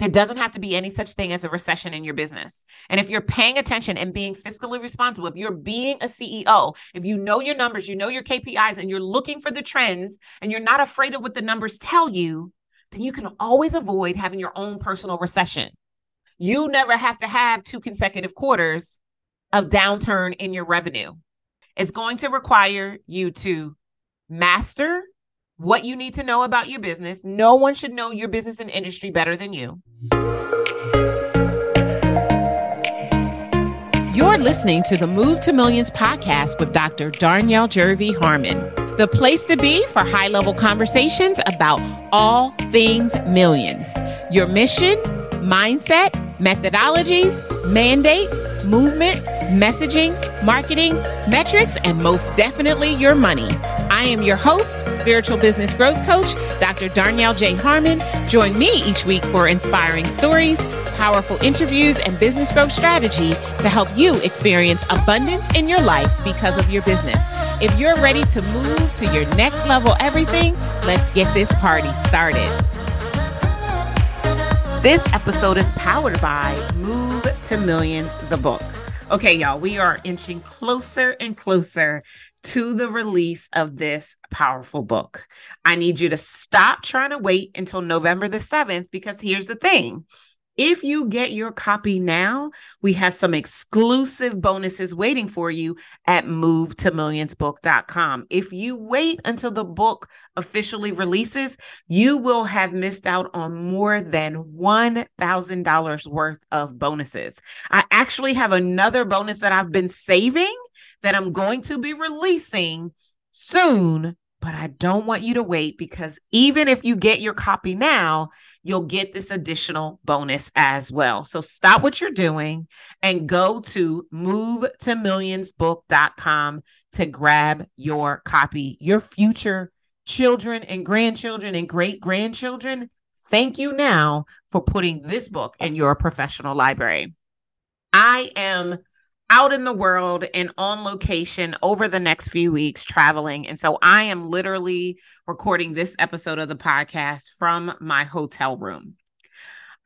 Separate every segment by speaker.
Speaker 1: There doesn't have to be any such thing as a recession in your business. And if you're paying attention and being fiscally responsible, if you're being a CEO, if you know your numbers, you know your KPIs, and you're looking for the trends and you're not afraid of what the numbers tell you, then you can always avoid having your own personal recession. You never have to have two consecutive quarters of downturn in your revenue. It's going to require you to master what you need to know about your business. No one should know your business and industry better than you. You're listening to the Move to Millions podcast with Dr. Darnyelle Jervey Harmon, the place to be for high level conversations about all things millions. Your mission, mindset, methodologies, mandate, movement, messaging, marketing, metrics, and most definitely your money. I am your host, spiritual business growth coach, Dr. Darnyelle J. Harmon. Join me each week for inspiring stories, powerful interviews, and business growth strategy to help you experience abundance in your life because of your business. If you're ready to move to your next level everything, let's get this party started. This episode is powered by Move to Millions, the book. Okay, y'all, we are inching closer and closer to the release of this powerful book. I need you to stop trying to wait until November the 7th because here's the thing if you get your copy now, we have some exclusive bonuses waiting for you at movetomillionsbook.com. If you wait until the book officially releases, you will have missed out on more than $1,000 worth of bonuses. I actually have another bonus that I've been saving that I'm going to be releasing soon but I don't want you to wait because even if you get your copy now, you'll get this additional bonus as well. So stop what you're doing and go to movetomillionsbook.com to grab your copy. Your future children and grandchildren and great grandchildren, thank you now for putting this book in your professional library. I am out in the world and on location over the next few weeks traveling. And so I am literally recording this episode of the podcast from my hotel room.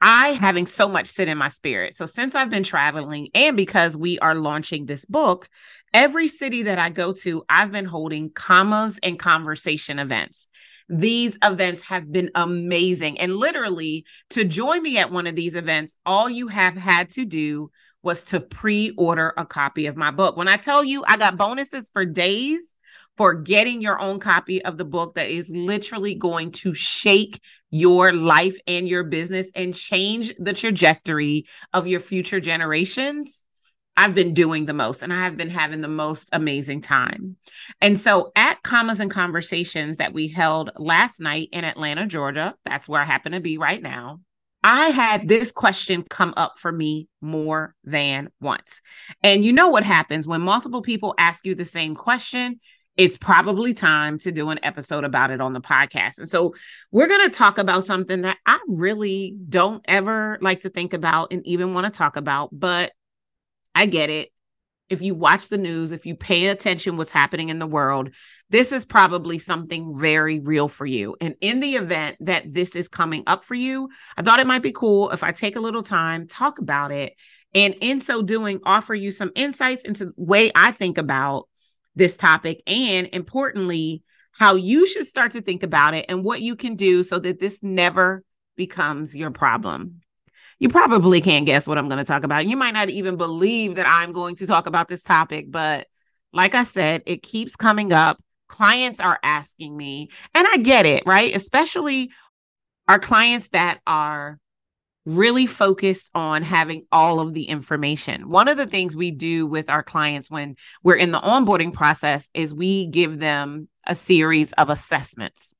Speaker 1: I having so much sit in my spirit. So since I've been traveling and because we are launching this book, every city that I go to, I've been holding commas and conversation events. These events have been amazing. And literally, to join me at one of these events, all you have had to do was to pre-order a copy of my book. When I tell you I got bonuses for days for getting your own copy of the book that is literally going to shake your life and your business and change the trajectory of your future generations. I've been doing the most and I have been having the most amazing time. And so at Commas and Conversations that we held last night in Atlanta, Georgia, that's where I happen to be right now. I had this question come up for me more than once. And you know what happens when multiple people ask you the same question? It's probably time to do an episode about it on the podcast. And so we're going to talk about something that I really don't ever like to think about and even want to talk about, but I get it if you watch the news, if you pay attention what's happening in the world, this is probably something very real for you. And in the event that this is coming up for you, I thought it might be cool if I take a little time, talk about it, and in so doing, offer you some insights into the way I think about this topic and importantly, how you should start to think about it and what you can do so that this never becomes your problem you probably can't guess what I'm going to talk about. You might not even believe that I'm going to talk about this topic, but like I said, it keeps coming up. Clients are asking me, and I get it, right? Especially our clients that are really focused on having all of the information. One of the things we do with our clients when we're in the onboarding process is we give them a series of assessments.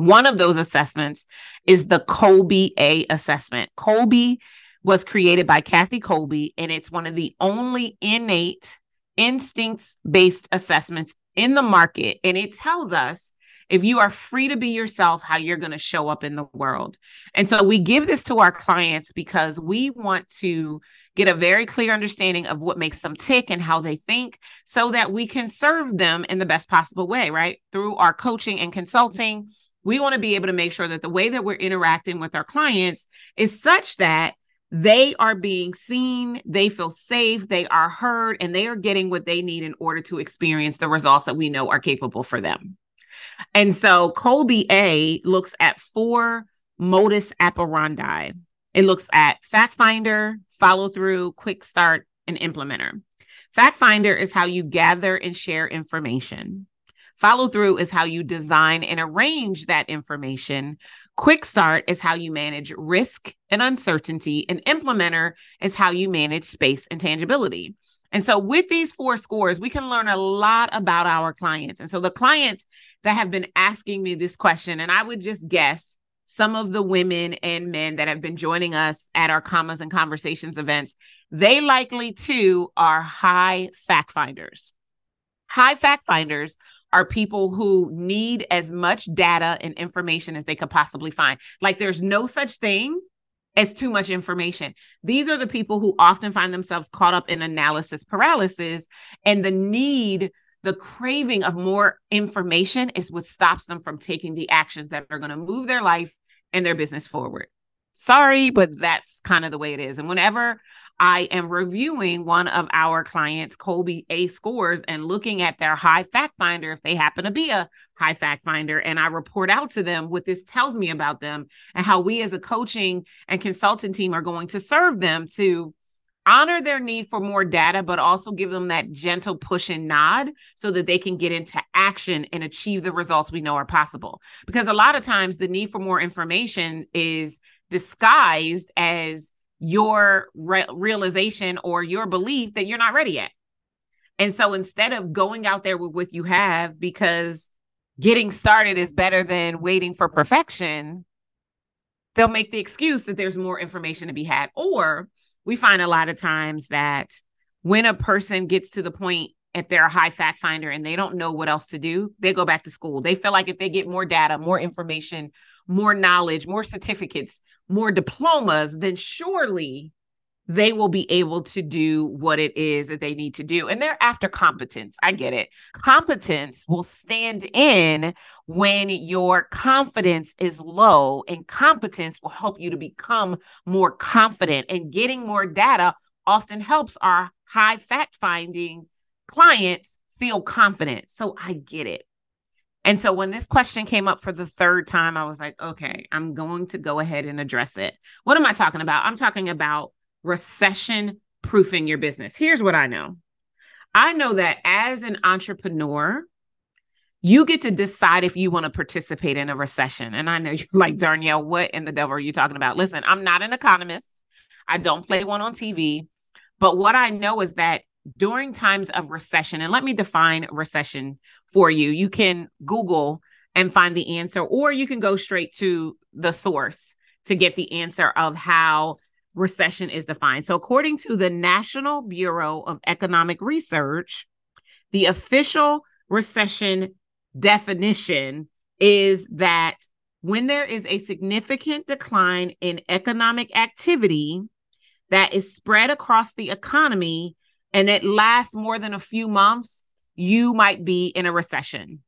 Speaker 1: One of those assessments is the Kolbe A assessment. Kolbe was created by Kathy Kolbe, and it's one of the only innate instincts based assessments in the market. And it tells us if you are free to be yourself, how you're going to show up in the world. And so we give this to our clients because we want to get a very clear understanding of what makes them tick and how they think so that we can serve them in the best possible way, right? Through our coaching and consulting We want to be able to make sure that the way that we're interacting with our clients is such that they are being seen, they feel safe, they are heard, and they are getting what they need in order to experience the results that we know are capable for them. And so Kolbe A looks at four modus operandi. It looks at fact finder, follow through, quick start, and implementer. Fact finder is how you gather and share information. Follow through is how you design and arrange that information. Quick start is how you manage risk and uncertainty. And implementer is how you manage space and tangibility. And so, with these four scores, we can learn a lot about our clients. And so, the clients that have been asking me this question, and I would just guess some of the women and men that have been joining us at our commas and conversations events, they likely too are high fact finders. High fact finders are people who need as much data and information as they could possibly find. Like there's no such thing as too much information. These are the people who often find themselves caught up in analysis paralysis and the need the craving of more information is what stops them from taking the actions that are going to move their life and their business forward. Sorry, but that's kind of the way it is. And whenever I am reviewing one of our clients' Kolbe A scores and looking at their high fact finder, if they happen to be a high fact finder, and I report out to them what this tells me about them and how we as a coaching and consultant team are going to serve them to honor their need for more data, but also give them that gentle push and nod so that they can get into action and achieve the results we know are possible. Because a lot of times the need for more information is disguised as your re- realization or your belief that you're not ready yet. And so instead of going out there with what you have, because getting started is better than waiting for perfection, they'll make the excuse that there's more information to be had. Or we find a lot of times that when a person gets to the point if they're a high fact finder and they don't know what else to do, they go back to school. They feel like if they get more data, more information, more knowledge, more certificates, more diplomas, then surely they will be able to do what it is that they need to do. And they're after competence. I get it. Competence will stand in when your confidence is low, and competence will help you to become more confident. And getting more data often helps our high fact finding clients feel confident. So I get it. And so when this question came up for the third time, I was like, okay, I'm going to go ahead and address it. What am I talking about? I'm talking about recession proofing your business. Here's what I know I know that as an entrepreneur, you get to decide if you want to participate in a recession. And I know you're like, Darnyelle, what in the devil are you talking about? Listen, I'm not an economist, I don't play one on TV. But what I know is that during times of recession, and let me define recession for you, you can Google and find the answer, or you can go straight to the source to get the answer of how recession is defined. So, according to the National Bureau of Economic Research, the official recession definition is that when there is a significant decline in economic activity that is spread across the economy and it lasts more than a few months, you might be in a recession.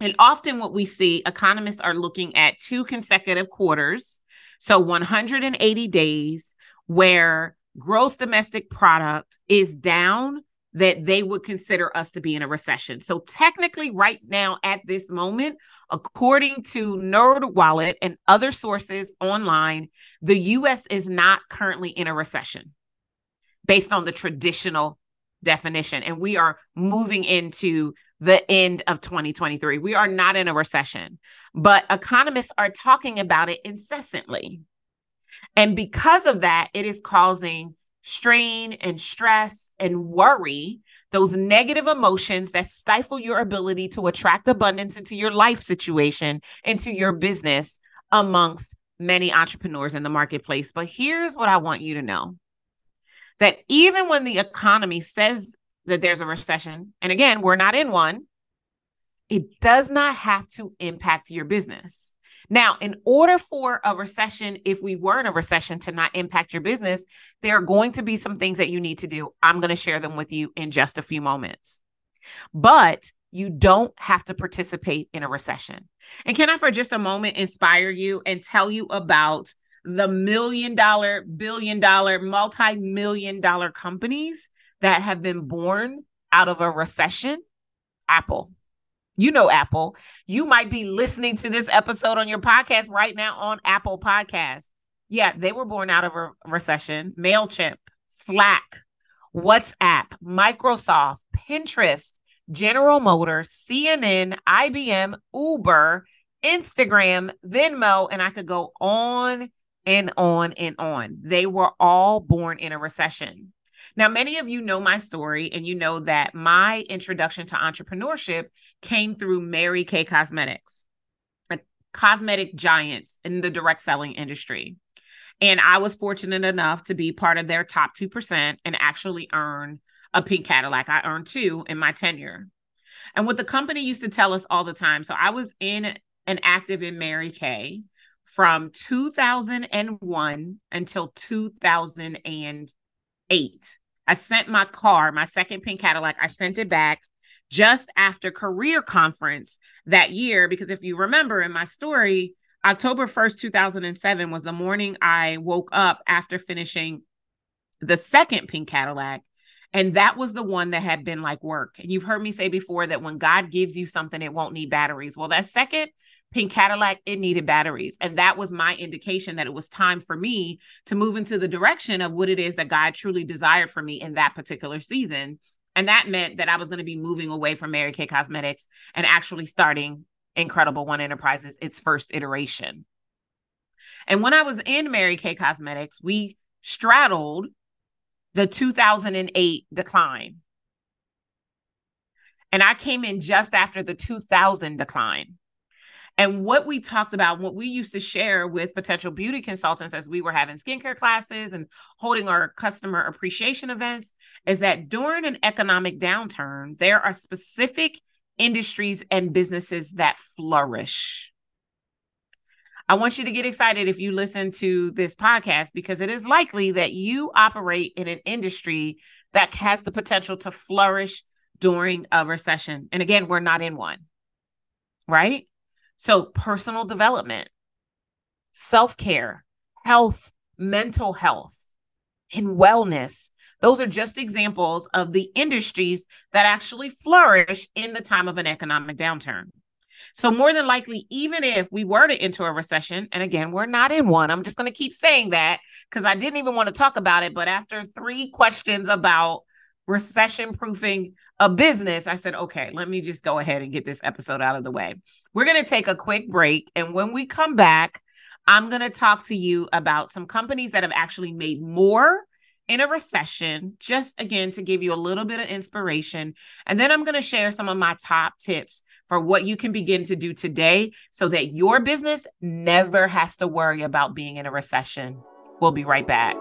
Speaker 1: And often, what we see, economists are looking at two consecutive quarters. So, 180 days where gross domestic product is down that they would consider us to be in a recession. So technically right now at this moment, according to NerdWallet and other sources online, the US is not currently in a recession based on the traditional definition and we are moving into the end of 2023. We are not in a recession, but economists are talking about it incessantly. And because of that, it is causing strain and stress and worry, those negative emotions that stifle your ability to attract abundance into your life situation, into your business amongst many entrepreneurs in the marketplace. But here's what I want you to know that even when the economy says that there's a recession, and again, we're not in one, it does not have to impact your business. Now, in order for a recession, if we were in a recession to not impact your business, there are going to be some things that you need to do. I'm going to share them with you in just a few moments. But you don't have to participate in a recession. And can I, for just a moment, inspire you and tell you about the million dollar, billion dollar, multi million dollar companies that have been born out of a recession? Apple. You know Apple. You might be listening to this episode on your podcast right now on Apple Podcasts. Yeah, they were born out of a recession. MailChimp, Slack, WhatsApp, Microsoft, Pinterest, General Motors, CNN, IBM, Uber, Instagram, Venmo, and I could go on and on and on. They were all born in a recession. Now, many of you know my story, and you know that my introduction to entrepreneurship came through Mary Kay Cosmetics, a cosmetic giants in the direct selling industry. And I was fortunate enough to be part of their top 2% and actually earn a pink Cadillac. I earned two in my tenure. And what the company used to tell us all the time. So I was in and active in Mary Kay from 2001 until 2008. I sent my car, my second pink Cadillac, I sent it back just after career conference that year because if you remember in my story October 1st 2007 was the morning I woke up after finishing the second pink Cadillac and that was the one that had been like work. And you've heard me say before that when God gives you something, it won't need batteries. Well, that second pink Cadillac, it needed batteries. And that was my indication that it was time for me to move into the direction of what it is that God truly desired for me in that particular season. And that meant that I was going to be moving away from Mary Kay Cosmetics and actually starting Incredible One Enterprises, its first iteration. And when I was in Mary Kay Cosmetics, we straddled the 2008 decline. And I came in just after the 2000 decline. And what we talked about, what we used to share with potential beauty consultants as we were having skincare classes and holding our customer appreciation events, is that during an economic downturn, there are specific industries and businesses that flourish. I want you to get excited if you listen to this podcast because it is likely that you operate in an industry that has the potential to flourish during a recession. And again, we're not in one, right? So, personal development, self care, health, mental health, and wellness. Those are just examples of the industries that actually flourish in the time of an economic downturn. So, more than likely, even if we were to enter a recession, and again, we're not in one, I'm just going to keep saying that because I didn't even want to talk about it. But after three questions about recession proofing a business, I said, okay, let me just go ahead and get this episode out of the way. We're going to take a quick break. And when we come back, I'm going to talk to you about some companies that have actually made more in a recession, just again to give you a little bit of inspiration. And then I'm going to share some of my top tips for what you can begin to do today so that your business never has to worry about being in a recession. We'll be right back.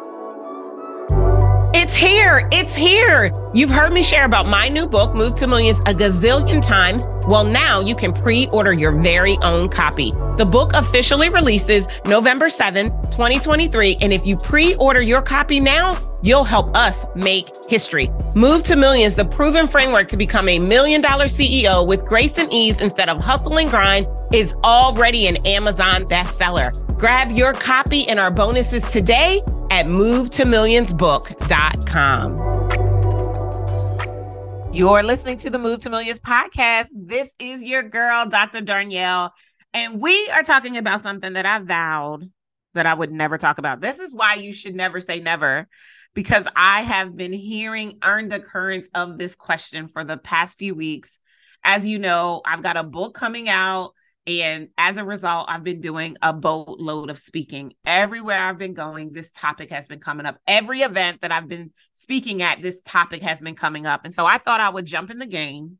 Speaker 1: It's here. It's here. You've heard me share about my new book, Move to Millions, a gazillion times. Well, now you can pre order your very own copy. The book officially releases November 7th, 2023. And if you pre order your copy now, You'll help us make history. Move to Millions, the proven framework to become a million dollar CEO with grace and ease instead of hustle and grind, is already an Amazon bestseller. Grab your copy and our bonuses today at movetomillionsbook.com. You're listening to the Move to Millions podcast. This is your girl, Dr. Darnyelle, and we are talking about something that I vowed that I would never talk about. This is why you should never say never because I have been hearing earned occurrence of this question for the past few weeks. As you know, I've got a book coming out. And as a result, I've been doing a boatload of speaking. Everywhere I've been going, this topic has been coming up. Every event that I've been speaking at, this topic has been coming up. And so I thought I would jump in the game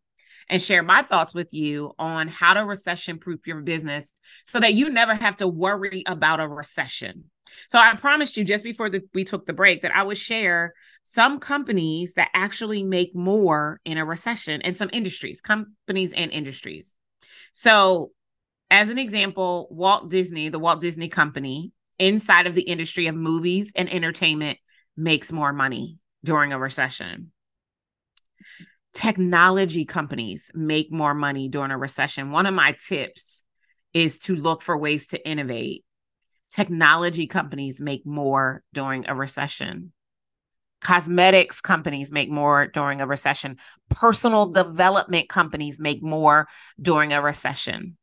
Speaker 1: and share my thoughts with you on how to recession proof your business so that you never have to worry about a recession. So I promised you just before the, we took the break that I would share some companies that actually make more in a recession and some industries, companies and industries. So, as an example, Walt Disney, the Walt Disney Company, inside of the industry of movies and entertainment, makes more money during a recession. technology companies make more money during a recession. One of my tips is to look for ways to innovate. Technology companies make more during a recession. Cosmetics companies make more during a recession. Personal development companies make more during a recession.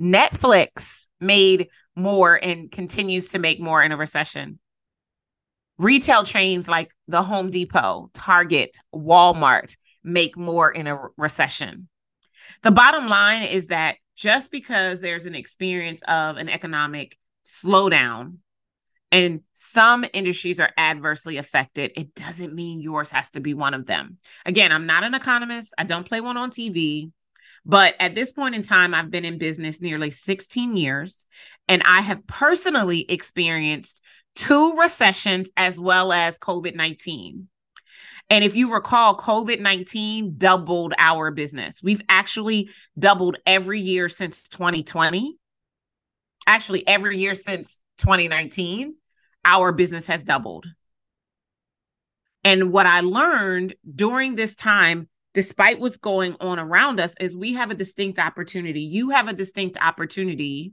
Speaker 1: Netflix made more and continues to make more in a recession. Retail chains like the Home Depot, Target, Walmart make more in a recession. The bottom line is that just because there's an experience of an economic slowdown and some industries are adversely affected, it doesn't mean yours has to be one of them. Again, I'm not an economist, I don't play one on TV. But at this point in time, I've been in business nearly 16 years, and I have personally experienced two recessions as well as COVID 19. And if you recall, COVID 19 doubled our business. We've actually doubled every year since 2020. Actually, every year since 2019, our business has doubled. And what I learned during this time, despite what's going on around us, is we have a distinct opportunity. You have a distinct opportunity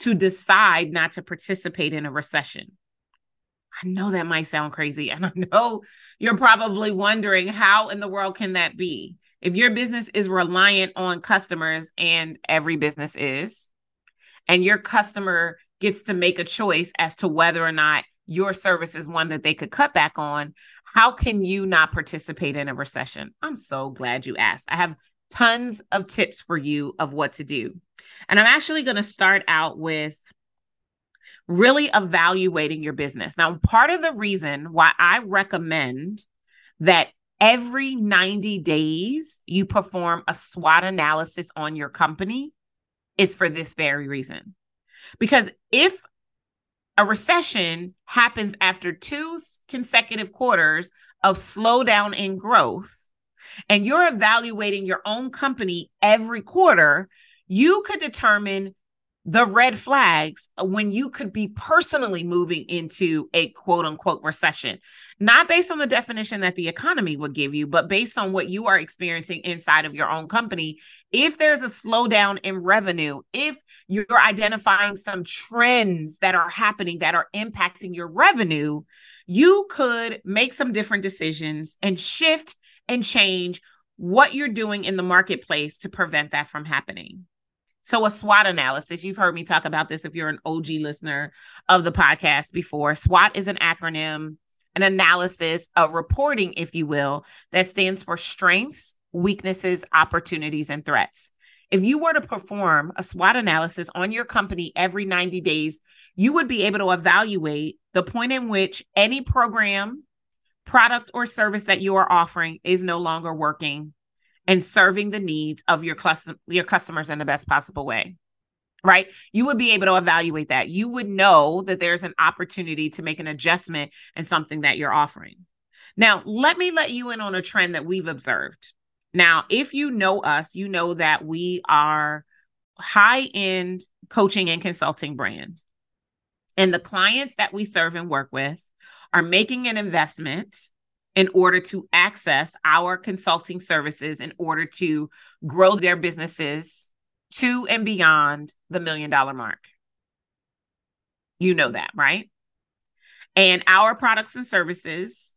Speaker 1: to decide not to participate in a recession. I know that might sound crazy. And I know you're probably wondering how in the world can that be? If your business is reliant on customers, and every business is, and your customer gets to make a choice as to whether or not your service is one that they could cut back on, how can you not participate in a recession? I'm so glad you asked. I have tons of tips for you of what to do. And I'm actually going to start out with really evaluating your business. Now, part of the reason why I recommend that every 90 days you perform a SWOT analysis on your company is for this very reason. Because if a recession happens after two consecutive quarters of slowdown in growth, and you're evaluating your own company every quarter, you could determine the red flags when you could be personally moving into a quote unquote recession, not based on the definition that the economy would give you, but based on what you are experiencing inside of your own company. If there's a slowdown in revenue, if you're identifying some trends that are happening that are impacting your revenue, you could make some different decisions and shift and change what you're doing in the marketplace to prevent that from happening. So, a SWOT analysis, you've heard me talk about this if you're an OG listener of the podcast before. SWOT is an acronym, an analysis, a reporting, if you will, that stands for strengths, weaknesses, opportunities, and threats. If you were to perform a SWOT analysis on your company every 90 days, you would be able to evaluate the point in which any program, product, or service that you are offering is no longer working and serving the needs of your class your customers in the best possible way right? You would be able to evaluate that. You would know that there's an opportunity to make an adjustment in something that you're offering. Now let me let you in on a trend that we've observed. Now if you know us you know that we are high end coaching and consulting brand and the clients that we serve and work with are making an investment in order to access our consulting services in order to grow their businesses to and beyond the million dollar mark. You know that, right? And our products and services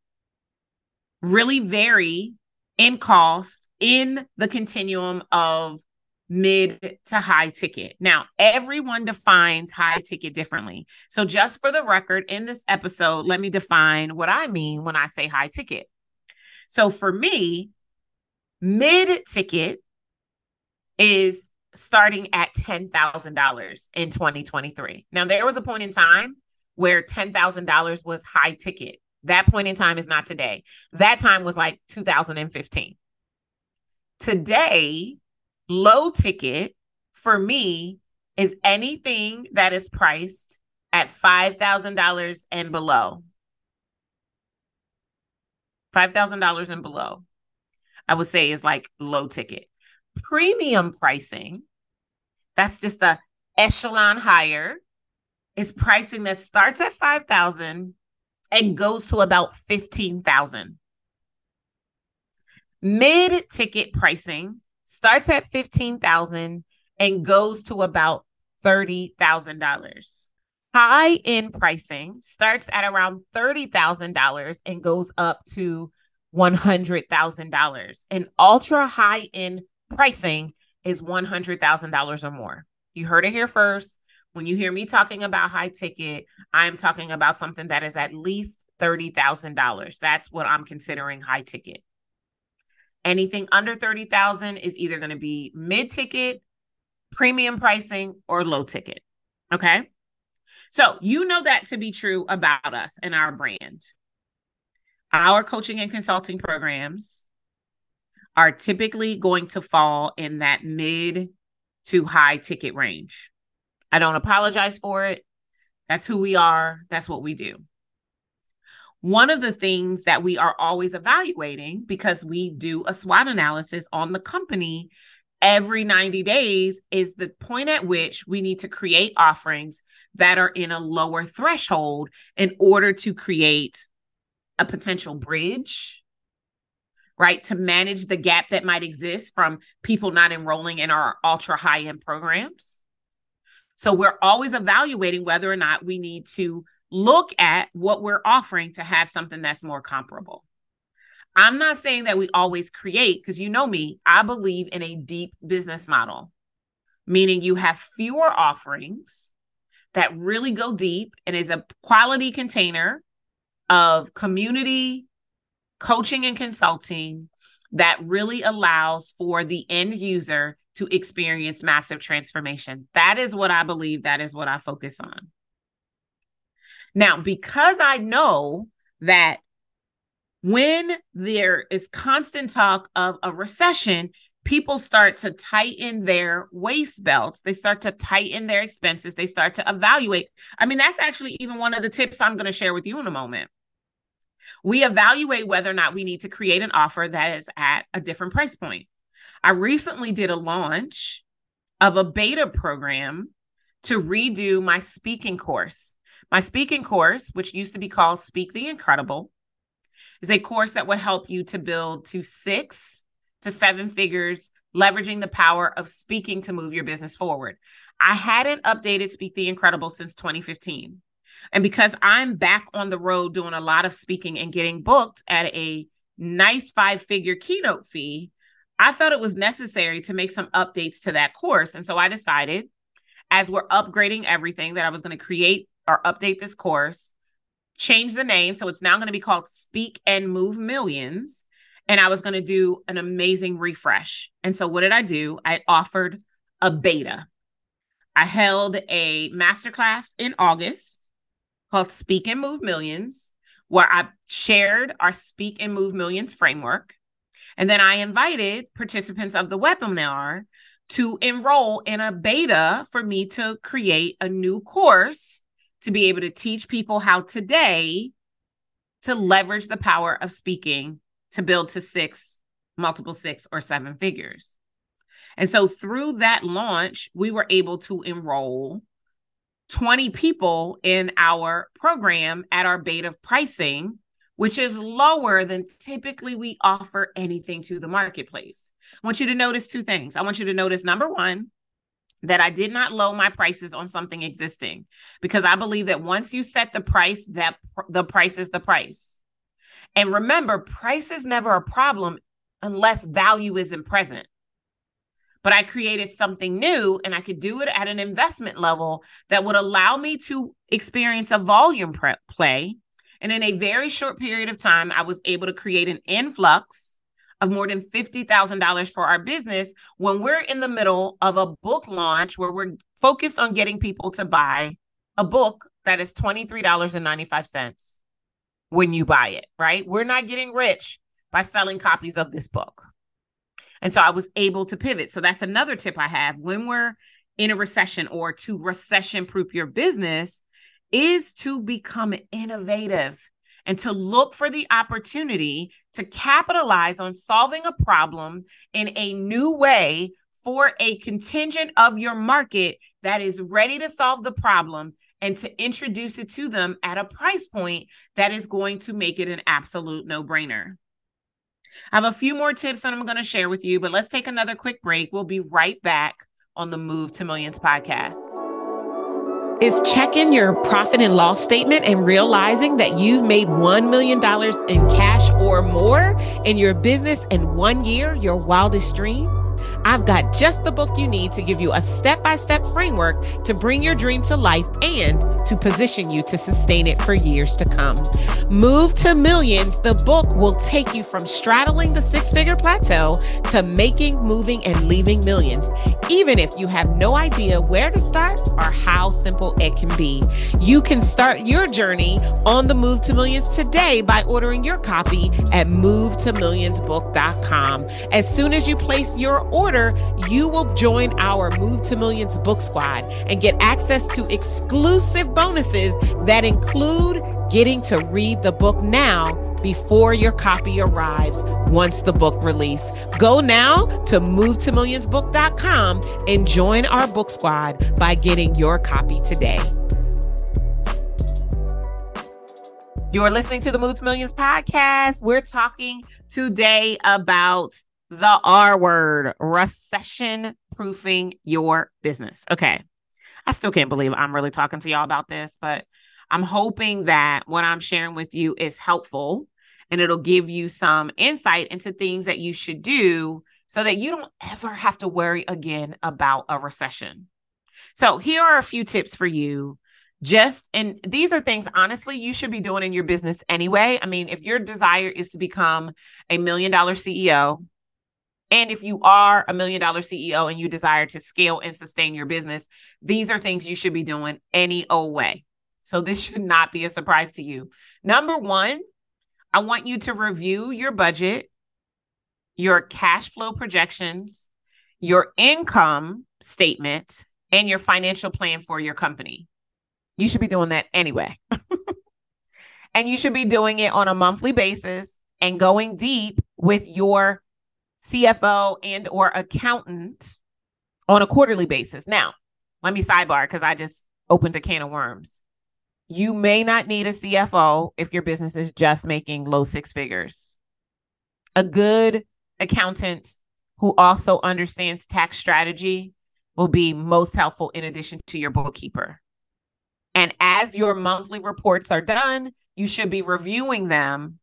Speaker 1: really vary in cost in the continuum of mid to high ticket. Now, everyone defines high ticket differently. So, just for the record, in this episode, let me define what I mean when I say high ticket. So, for me, mid ticket is starting at $10,000 in 2023. Now, there was a point in time where $10,000 was high ticket. That point in time is not today. That time was like 2015. Today, Low ticket for me is anything that is priced at $5,000 and below. $5,000 and below, I would say is like low ticket. Premium pricing, that's just a echelon higher, is pricing that starts at 5,000 and goes to about 15,000. Mid ticket pricing starts at 15,000 and goes to about $30,000. High end pricing starts at around $30,000 and goes up to $100,000. And ultra high end pricing is $100,000 or more. You heard it here first. When you hear me talking about high ticket, I'm talking about something that is at least $30,000. That's what I'm considering high ticket. Anything under 30,000 is either going to be mid ticket, premium pricing, or low ticket. Okay? So, you know that to be true about us and our brand. Our coaching and consulting programs are typically going to fall in that mid to high ticket range. I don't apologize for it. That's who we are. That's what we do. One of the things that we are always evaluating because we do a SWOT analysis on the company every 90 days is the point at which we need to create offerings that are in a lower threshold in order to create a potential bridge right to manage the gap that might exist from people not enrolling in our ultra high end programs. So we're always evaluating whether or not we need to look at what we're offering to have something that's more comparable i'm not saying that we always create because you know me i believe in a deep business model meaning you have fewer offerings that really go deep and is a quality container of community coaching and consulting that really allows for the end user to experience massive transformation. That is what I believe. That is what I focus on. Now, because I know that when there is constant talk of a recession, people start to tighten their waist belts. They start to tighten their expenses. They start to evaluate. I mean, that's actually even one of the tips I'm going to share with you in a moment. We evaluate whether or not we need to create an offer that is at a different price point. I recently did a launch of a beta program to redo my speaking course. My speaking course, which used to be called Speak the Incredible, is a course that would help you to build to six to seven figures, leveraging the power of speaking to move your business forward. I hadn't updated Speak the Incredible since 2015. And because I'm back on the road doing a lot of speaking and getting booked at a nice five figure keynote fee, I felt it was necessary to make some updates to that course. And so I decided, as we're upgrading everything, that I was going to create or update this course, change the name. So it's now going to be called Speak and Move Millions. And I was going to do an amazing refresh. And so what did I do? I offered a beta. I held a masterclass in August called Speak and Move Millions, where I shared our Speak and Move Millions framework. And then I invited participants of the webinar to enroll in a beta for me to create a new course to be able to teach people how today to leverage the power of speaking to build to six, multiple six or seven figures. And so through that launch, we were able to enroll 20 people in our program at our beta pricing which is lower than typically we offer anything to the marketplace. I want you to notice two things. I want you to notice number one, that I did not low my prices on something existing because I believe that once you set the price, that pr- the price is the price. And remember, price is never a problem unless value isn't present. But I created something new and I could do it at an investment level that would allow me to experience a volume play and in a very short period of time, I was able to create an influx of more than $50,000 for our business when we're in the middle of a book launch where we're focused on getting people to buy a book that is $23.95 when you buy it, right? We're not getting rich by selling copies of this book. And so I was able to pivot. So that's another tip I have when we're in a recession or to recession proof your business is to become innovative and to look for the opportunity to capitalize on solving a problem in a new way for a contingent of your market that is ready to solve the problem and to introduce it to them at a price point that is going to make it an absolute no brainer. I have a few more tips that I'm going to share with you, but let's take another quick break. We'll be right back on the Move to Millions podcast. Is checking your profit and loss statement and realizing that you've made $1 million in cash or more in your business in one year your wildest dream? I've got just the book you need to give you a step by step framework to bring your dream to life and to position you to sustain it for years to come. Move to Millions, the book will take you from straddling the six figure plateau to making, moving, and leaving millions, even if you have no idea where to start or how simple it can be. You can start your journey on the Move to Millions today by ordering your copy at movetomillionsbook.com. As soon as you place your order, you will join our Move to Millions book squad and get access to exclusive bonuses that include getting to read the book now before your copy arrives once the book release. Go now to movetomillionsbook.com and join our book squad by getting your copy today. You're listening to the Move to Millions podcast. We're talking today about the R word, recession proofing your business. Okay. I still can't believe I'm really talking to y'all about this, but I'm hoping that what I'm sharing with you is helpful and it'll give you some insight into things that you should do so that you don't ever have to worry again about a recession. So, here are a few tips for you. Just and these are things honestly you should be doing in your business anyway. I mean, if your desire is to become a million dollar CEO, and if you are a million dollar CEO and you desire to scale and sustain your business, these are things you should be doing any old way. So this should not be a surprise to you. Number one, I want you to review your budget, your cash flow projections, your income statement, and your financial plan for your company. You should be doing that anyway. and you should be doing it on a monthly basis and going deep with your CFO and or accountant on a quarterly basis. Now, let me sidebar because I just opened a can of worms. You may not need a CFO if your business is just making low six figures. A good accountant who also understands tax strategy will be most helpful in addition to your bookkeeper. And as your monthly reports are done, you should be reviewing them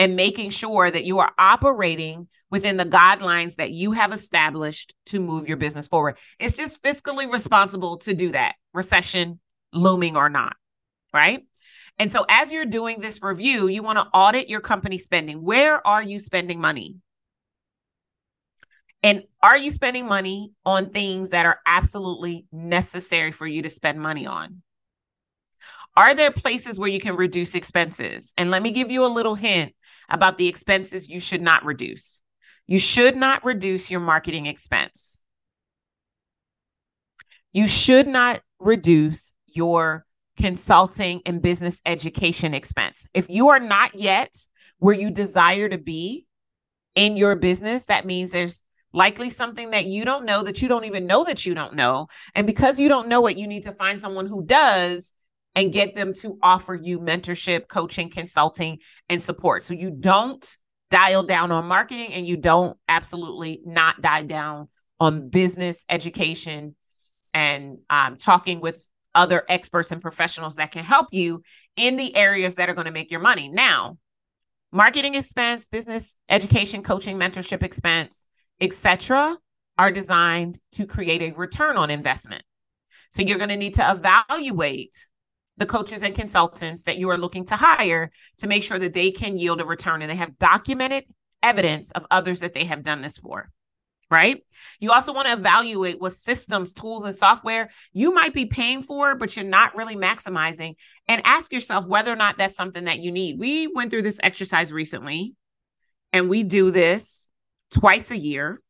Speaker 1: and making sure that you are operating within the guidelines that you have established to move your business forward. It's just fiscally responsible to do that, recession looming or not, right? And so as you're doing this review, you want to audit your company spending. Where are you spending money? And are you spending money on things that are absolutely necessary for you to spend money on? Are there places where you can reduce expenses? And let me give you a little hint about the expenses you should not reduce. You should not reduce your marketing expense. You should not reduce your consulting and business education expense. If you are not yet where you desire to be in your business, that means there's likely something that you don't know that you don't even know that you don't know. And because you don't know it, you need to find someone who does and get them to offer you mentorship, coaching, consulting, and support. So you don't dial down on marketing and you don't absolutely not die down on business education and um, talking with other experts and professionals that can help you in the areas that are going to make your money. Now, marketing expense, business education, coaching, mentorship expense, etc., are designed to create a return on investment. So you're going to need to evaluate the coaches and consultants that you are looking to hire to make sure that they can yield a return and they have documented evidence of others that they have done this for. Right. You also want to evaluate what systems, tools, and software you might be paying for, but you're not really maximizing. And ask yourself whether or not that's something that you need. We went through this exercise recently, and we do this twice a year.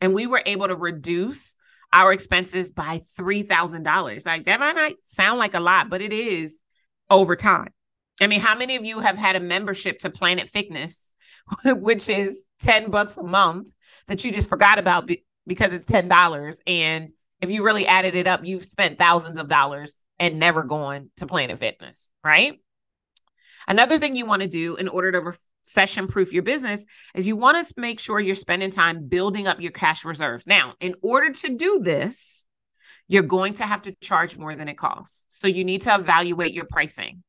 Speaker 1: And we were able to reduce our expenses by $3,000. Like that might not sound like a lot, but it is over time. I mean, how many of you have had a membership to Planet Fitness, which is 10 bucks a month that you just forgot about be- because it's $10 and if you really added it up, you've spent thousands of dollars and never gone to Planet Fitness, right? Another thing you want to do in order to re- session proof your business is you want to make sure you're spending time building up your cash reserves. Now, in order to do this, you're going to have to charge more than it costs. So you need to evaluate your pricing.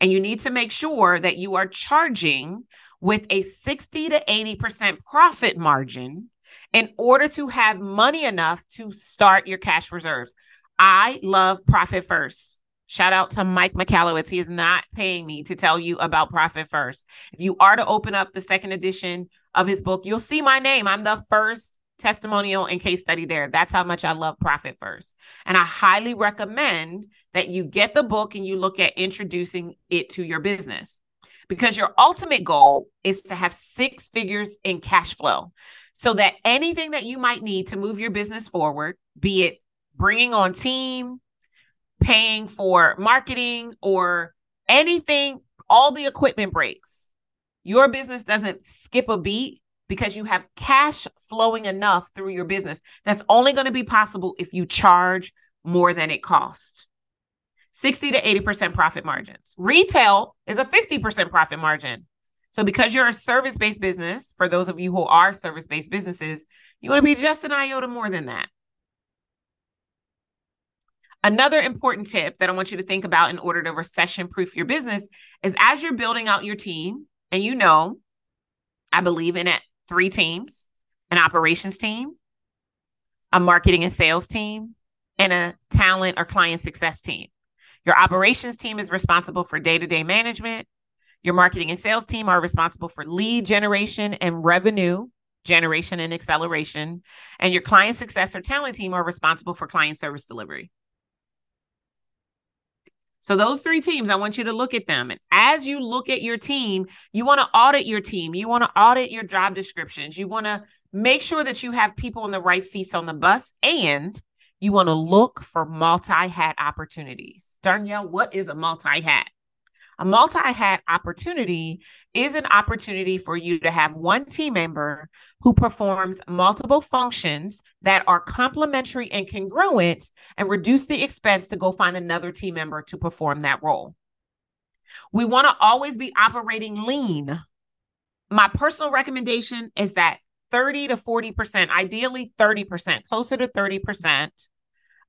Speaker 1: And you need to make sure that you are charging with a 60 to 80% profit margin in order to have money enough to start your cash reserves. I love Profit First. Shout out to Mike Michalowicz. He is not paying me to tell you about Profit First. If you are to open up the second edition of his book, you'll see my name. I'm the first testimonial and case study there. That's how much I love Profit First. And I highly recommend that you get the book and you look at introducing it to your business because your ultimate goal is to have six figures in cash flow so that anything that you might need to move your business forward, be it bringing on team, paying for marketing, or anything, all the equipment breaks. Your business doesn't skip a beat because you have cash flowing enough through your business. That's only going to be possible if you charge more than it costs. 60 to 80% profit margins. Retail is a 50% profit margin. So, because you're a service based business, for those of you who are service based businesses, you want to be just an iota more than that. Another important tip that I want you to think about in order to recession proof your business is as you're building out your team, and you know, I believe in it three teams an operations team, a marketing and sales team, and a talent or client success team. Your operations team is responsible for day to day management. Your marketing and sales team are responsible for lead generation and revenue generation and acceleration. And your client success or talent team are responsible for client service delivery. So those three teams, I want you to look at them. And as you look at your team, you want to audit your team. You want to audit your job descriptions. You want to make sure that you have people in the right seats on the bus and you want to look for multi-hat opportunities. Darnyelle, what is a multi-hat? A multi hat opportunity is an opportunity for you to have one team member who performs multiple functions that are complementary and congruent and reduce the expense to go find another team member to perform that role. We want to always be operating lean. My personal recommendation is that 30 to 40%, ideally 30%, closer to 30%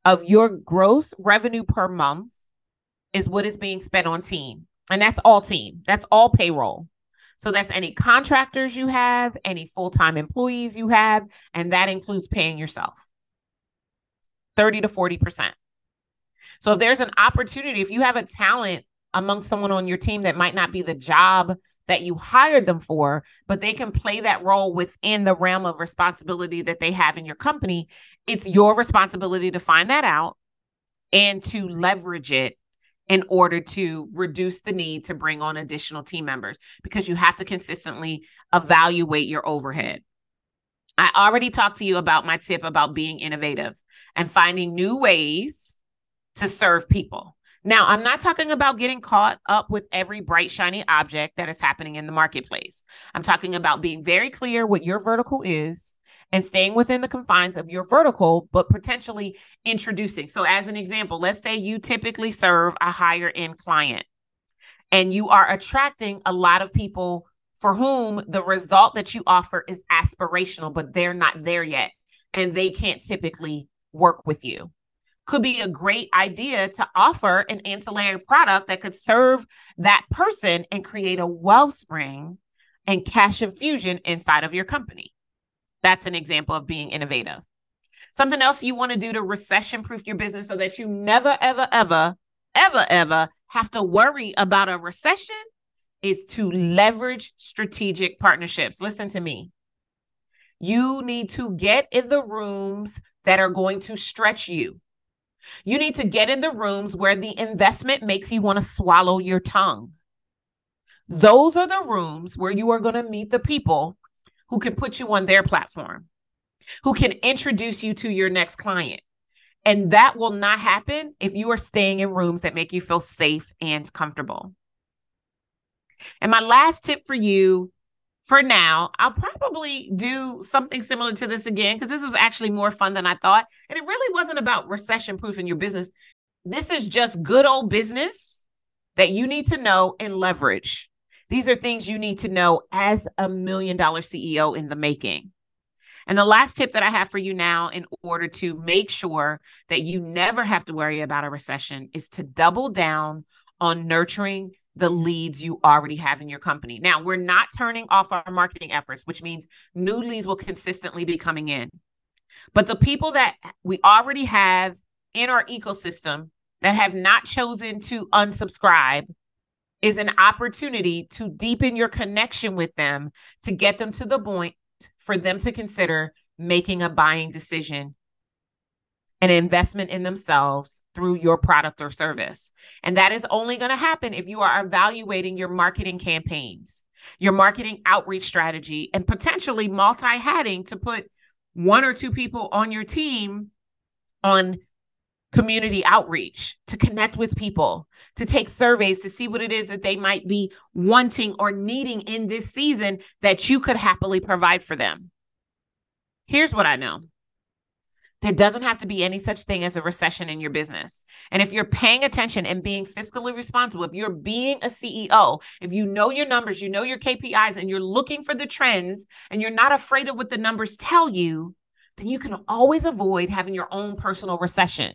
Speaker 1: of your gross revenue per month is what is being spent on team. And that's all team, that's all payroll. So that's any contractors you have, any full time employees you have, and that includes paying yourself 30 to 40%. So if there's an opportunity, if you have a talent among someone on your team that might not be the job that you hired them for, but they can play that role within the realm of responsibility that they have in your company, it's your responsibility to find that out and to leverage it in order to reduce the need to bring on additional team members because you have to consistently evaluate your overhead. I already talked to you about my tip about being innovative and finding new ways to serve people. Now, I'm not talking about getting caught up with every bright, shiny object that is happening in the marketplace. I'm talking about being very clear what your vertical is and staying within the confines of your vertical, but potentially introducing. So, as an example, let's say you typically serve a higher end client and you are attracting a lot of people for whom the result that you offer is aspirational, but they're not there yet and they can't typically work with you. Could be a great idea to offer an ancillary product that could serve that person and create a wellspring and cash infusion inside of your company. That's an example of being innovative. Something else you want to do to recession proof your business so that you never, ever, ever, ever, ever have to worry about a recession is to leverage strategic partnerships. Listen to me. You need to get in the rooms that are going to stretch you. You need to get in the rooms where the investment makes you want to swallow your tongue. Those are the rooms where you are going to meet the people who can put you on their platform, who can introduce you to your next client. And that will not happen if you are staying in rooms that make you feel safe and comfortable. And my last tip for you for now, I'll probably do something similar to this again because this was actually more fun than I thought. And it really wasn't about recession proofing your business. This is just good old business that you need to know and leverage. These are things you need to know as a million dollar CEO in the making. And the last tip that I have for you now, in order to make sure that you never have to worry about a recession, is to double down on nurturing the leads you already have in your company. Now, we're not turning off our marketing efforts, which means new leads will consistently be coming in. But the people that we already have in our ecosystem that have not chosen to unsubscribe is an opportunity to deepen your connection with them to get them to the point for them to consider making a buying decision an investment in themselves through your product or service. And that is only going to happen if you are evaluating your marketing campaigns, your marketing outreach strategy, and potentially multi hatting to put one or two people on your team on community outreach to connect with people, to take surveys to see what it is that they might be wanting or needing in this season that you could happily provide for them. Here's what I know there doesn't have to be any such thing as a recession in your business. And if you're paying attention and being fiscally responsible, if you're being a CEO, if you know your numbers, you know your KPIs, and you're looking for the trends and you're not afraid of what the numbers tell you, then you can always avoid having your own personal recession.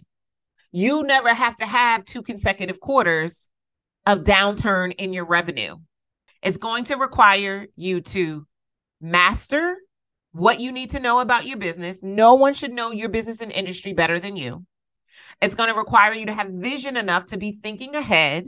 Speaker 1: You never have to have two consecutive quarters of downturn in your revenue. It's going to require you to master what you need to know about your business. No one should know your business and industry better than you. It's going to require you to have vision enough to be thinking ahead.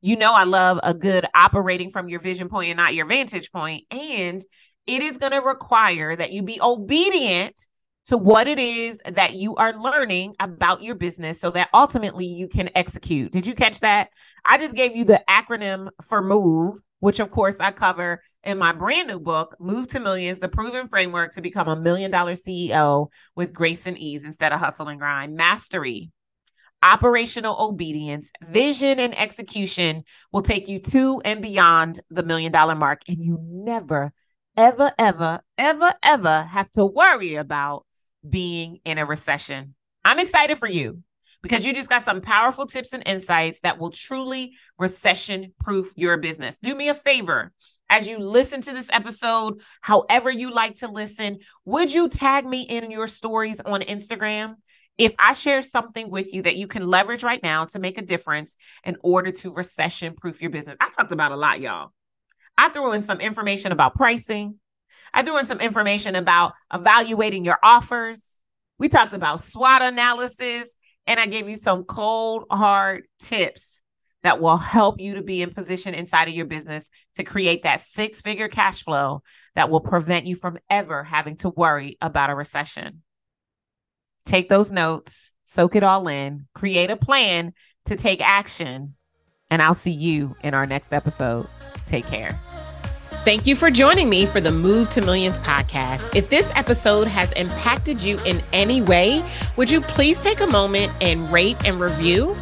Speaker 1: You know, I love a good operating from your vision point and not your vantage point. And it is going to require that you be obedient to what it is that you are learning about your business so that ultimately you can execute. Did you catch that? I just gave you the acronym for MOVE, which of course I cover in my brand new book, Move to Millions, the proven framework to become a million dollar CEO with grace and ease instead of hustle and grind. Mastery, operational obedience, vision, and execution will take you to and beyond the million dollar mark. And you never, ever, ever, ever, ever have to worry about being in a recession. I'm excited for you because you just got some powerful tips and insights that will truly recession proof your business. Do me a favor as you listen to this episode, however you like to listen, would you tag me in your stories on Instagram? If I share something with you that you can leverage right now to make a difference in order to recession proof your business, I talked about a lot, y'all. I threw in some information about pricing. I threw in some information about evaluating your offers. We talked about SWOT analysis, and I gave you some cold, hard tips that will help you to be in position inside of your business to create that six figure cash flow that will prevent you from ever having to worry about a recession. Take those notes, soak it all in, create a plan to take action, and I'll see you in our next episode. Take care. Thank you for joining me for the Move to Millions podcast. If this episode has impacted you in any way, would you please take a moment and rate and review?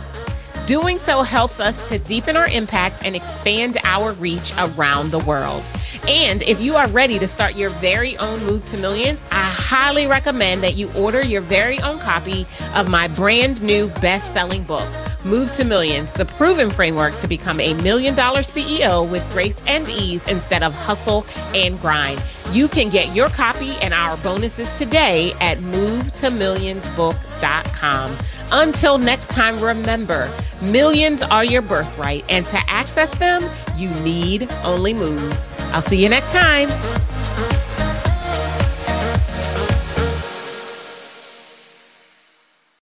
Speaker 1: Doing so helps us to deepen our impact and expand our reach around the world. And if you are ready to start your very own move to millions, I highly recommend that you order your very own copy of my brand new best selling book. Move to Millions, the proven framework to become a million dollar CEO with grace and ease instead of hustle and grind. You can get your copy and our bonuses today at movetomillionsbook.com. Until next time, remember millions are your birthright, and to access them, you need only move. I'll see you next time.